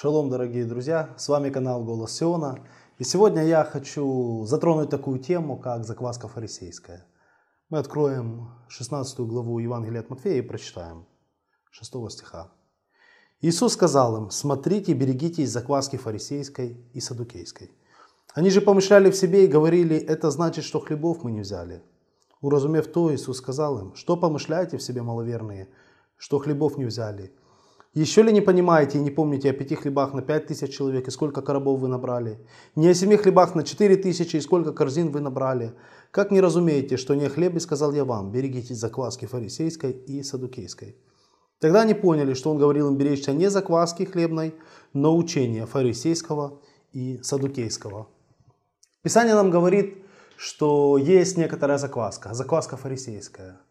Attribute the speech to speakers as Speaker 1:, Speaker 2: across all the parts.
Speaker 1: Шалом, дорогие друзья! С вами канал Голос Сиона. И сегодня я хочу затронуть такую тему, как закваска фарисейская. Мы откроем 16 главу Евангелия от Матфея и прочитаем 6 стиха. Иисус сказал им, смотрите, берегитесь закваски фарисейской и садукейской. Они же помышляли в себе и говорили, это значит, что хлебов мы не взяли. Уразумев то, Иисус сказал им, что помышляете в себе маловерные, что хлебов не взяли. Еще ли не понимаете и не помните о пяти хлебах на пять тысяч человек и сколько коробов вы набрали? Не о семи хлебах на четыре тысячи и сколько корзин вы набрали? Как не разумеете, что не о хлебе сказал я вам, берегитесь закваски фарисейской и садукейской? Тогда они поняли, что он говорил им беречься не закваски хлебной, но учения фарисейского и садукейского. Писание нам говорит, что есть некоторая закваска, закваска фарисейская –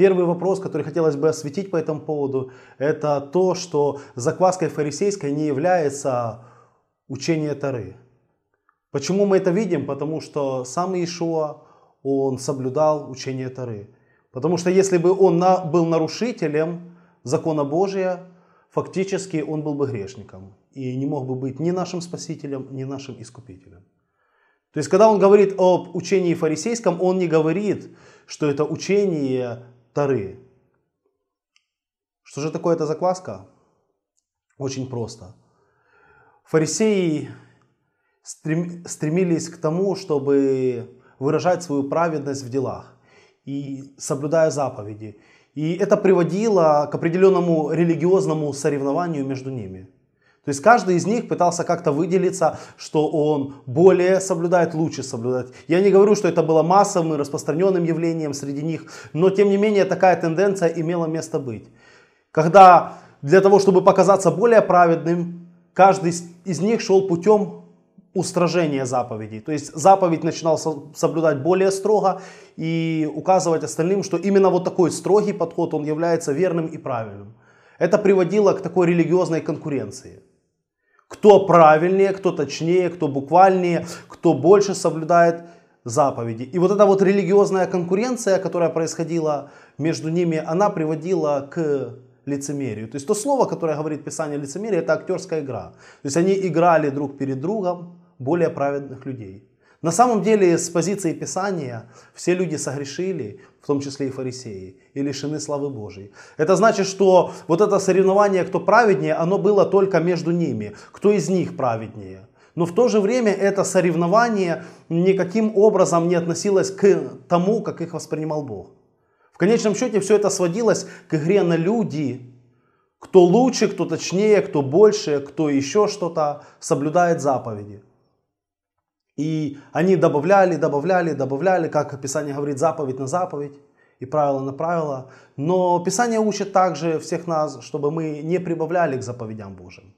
Speaker 1: Первый вопрос, который хотелось бы осветить по этому поводу, это то, что закваской фарисейской не является учение Тары. Почему мы это видим? Потому что сам Иешуа, он соблюдал учение Тары. Потому что если бы он был нарушителем закона Божия, фактически он был бы грешником и не мог бы быть ни нашим спасителем, ни нашим искупителем. То есть, когда он говорит об учении фарисейском, он не говорит, что это учение Тары. Что же такое эта закваска? Очень просто. Фарисеи стремились к тому, чтобы выражать свою праведность в делах и соблюдая заповеди. И это приводило к определенному религиозному соревнованию между ними. То есть каждый из них пытался как-то выделиться, что он более соблюдает, лучше соблюдает. Я не говорю, что это было массовым и распространенным явлением среди них, но тем не менее такая тенденция имела место быть. Когда для того, чтобы показаться более праведным, каждый из них шел путем устражения заповедей. То есть заповедь начинал соблюдать более строго и указывать остальным, что именно вот такой строгий подход, он является верным и правильным. Это приводило к такой религиозной конкуренции. Кто правильнее, кто точнее, кто буквальнее, кто больше соблюдает заповеди. И вот эта вот религиозная конкуренция, которая происходила между ними, она приводила к лицемерию. То есть то слово, которое говорит Писание лицемерие, это актерская игра. То есть они играли друг перед другом более праведных людей. На самом деле, с позиции Писания, все люди согрешили, в том числе и фарисеи, и лишены славы Божьей. Это значит, что вот это соревнование, кто праведнее, оно было только между ними, кто из них праведнее. Но в то же время это соревнование никаким образом не относилось к тому, как их воспринимал Бог. В конечном счете все это сводилось к игре на люди, кто лучше, кто точнее, кто больше, кто еще что-то соблюдает заповеди. И они добавляли, добавляли, добавляли, как Писание говорит, заповедь на заповедь и правило на правило. Но Писание учит также всех нас, чтобы мы не прибавляли к заповедям Божьим.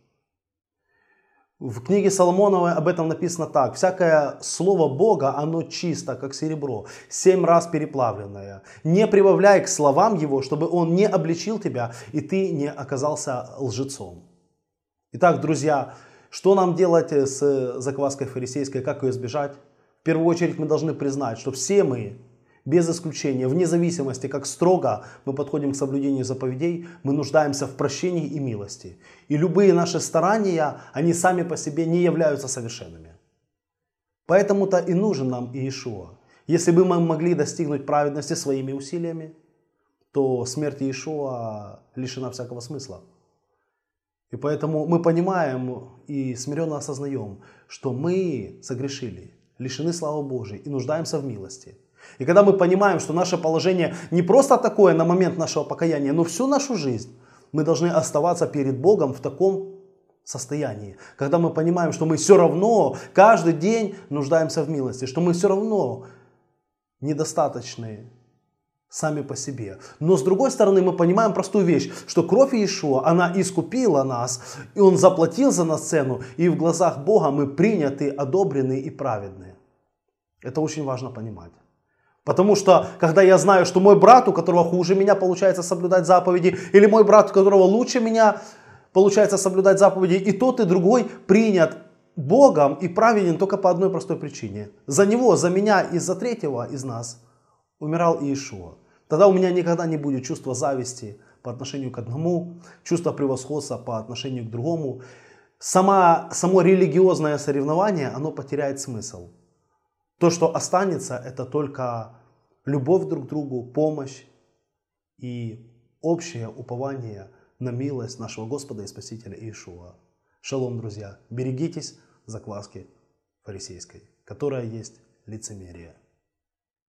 Speaker 1: В книге Соломоновой об этом написано так. «Всякое слово Бога, оно чисто, как серебро, семь раз переплавленное. Не прибавляй к словам Его, чтобы Он не обличил тебя, и ты не оказался лжецом». Итак, друзья, что нам делать э, с э, закваской фарисейской, как ее избежать? В первую очередь мы должны признать, что все мы, без исключения, вне зависимости, как строго мы подходим к соблюдению заповедей, мы нуждаемся в прощении и милости. И любые наши старания, они сами по себе не являются совершенными. Поэтому-то и нужен нам Иешуа. Если бы мы могли достигнуть праведности своими усилиями, то смерть Иешуа лишена всякого смысла. И поэтому мы понимаем и смиренно осознаем, что мы согрешили, лишены славы Божией и нуждаемся в милости. И когда мы понимаем, что наше положение не просто такое на момент нашего покаяния, но всю нашу жизнь, мы должны оставаться перед Богом в таком состоянии. Когда мы понимаем, что мы все равно каждый день нуждаемся в милости, что мы все равно недостаточные сами по себе. Но с другой стороны мы понимаем простую вещь, что кровь Иешуа, она искупила нас, и Он заплатил за нас цену, и в глазах Бога мы приняты, одобрены и праведны. Это очень важно понимать. Потому что, когда я знаю, что мой брат, у которого хуже меня получается соблюдать заповеди, или мой брат, у которого лучше меня получается соблюдать заповеди, и тот, и другой принят Богом и праведен только по одной простой причине. За него, за меня и за третьего из нас умирал Иешуа. Тогда у меня никогда не будет чувства зависти по отношению к одному, чувства превосходства по отношению к другому, сама, само религиозное соревнование, оно потеряет смысл. То, что останется, это только любовь друг к другу, помощь и общее упование на милость нашего Господа и Спасителя Иешуа. Шалом, друзья! Берегитесь закваски фарисейской, которая есть лицемерие.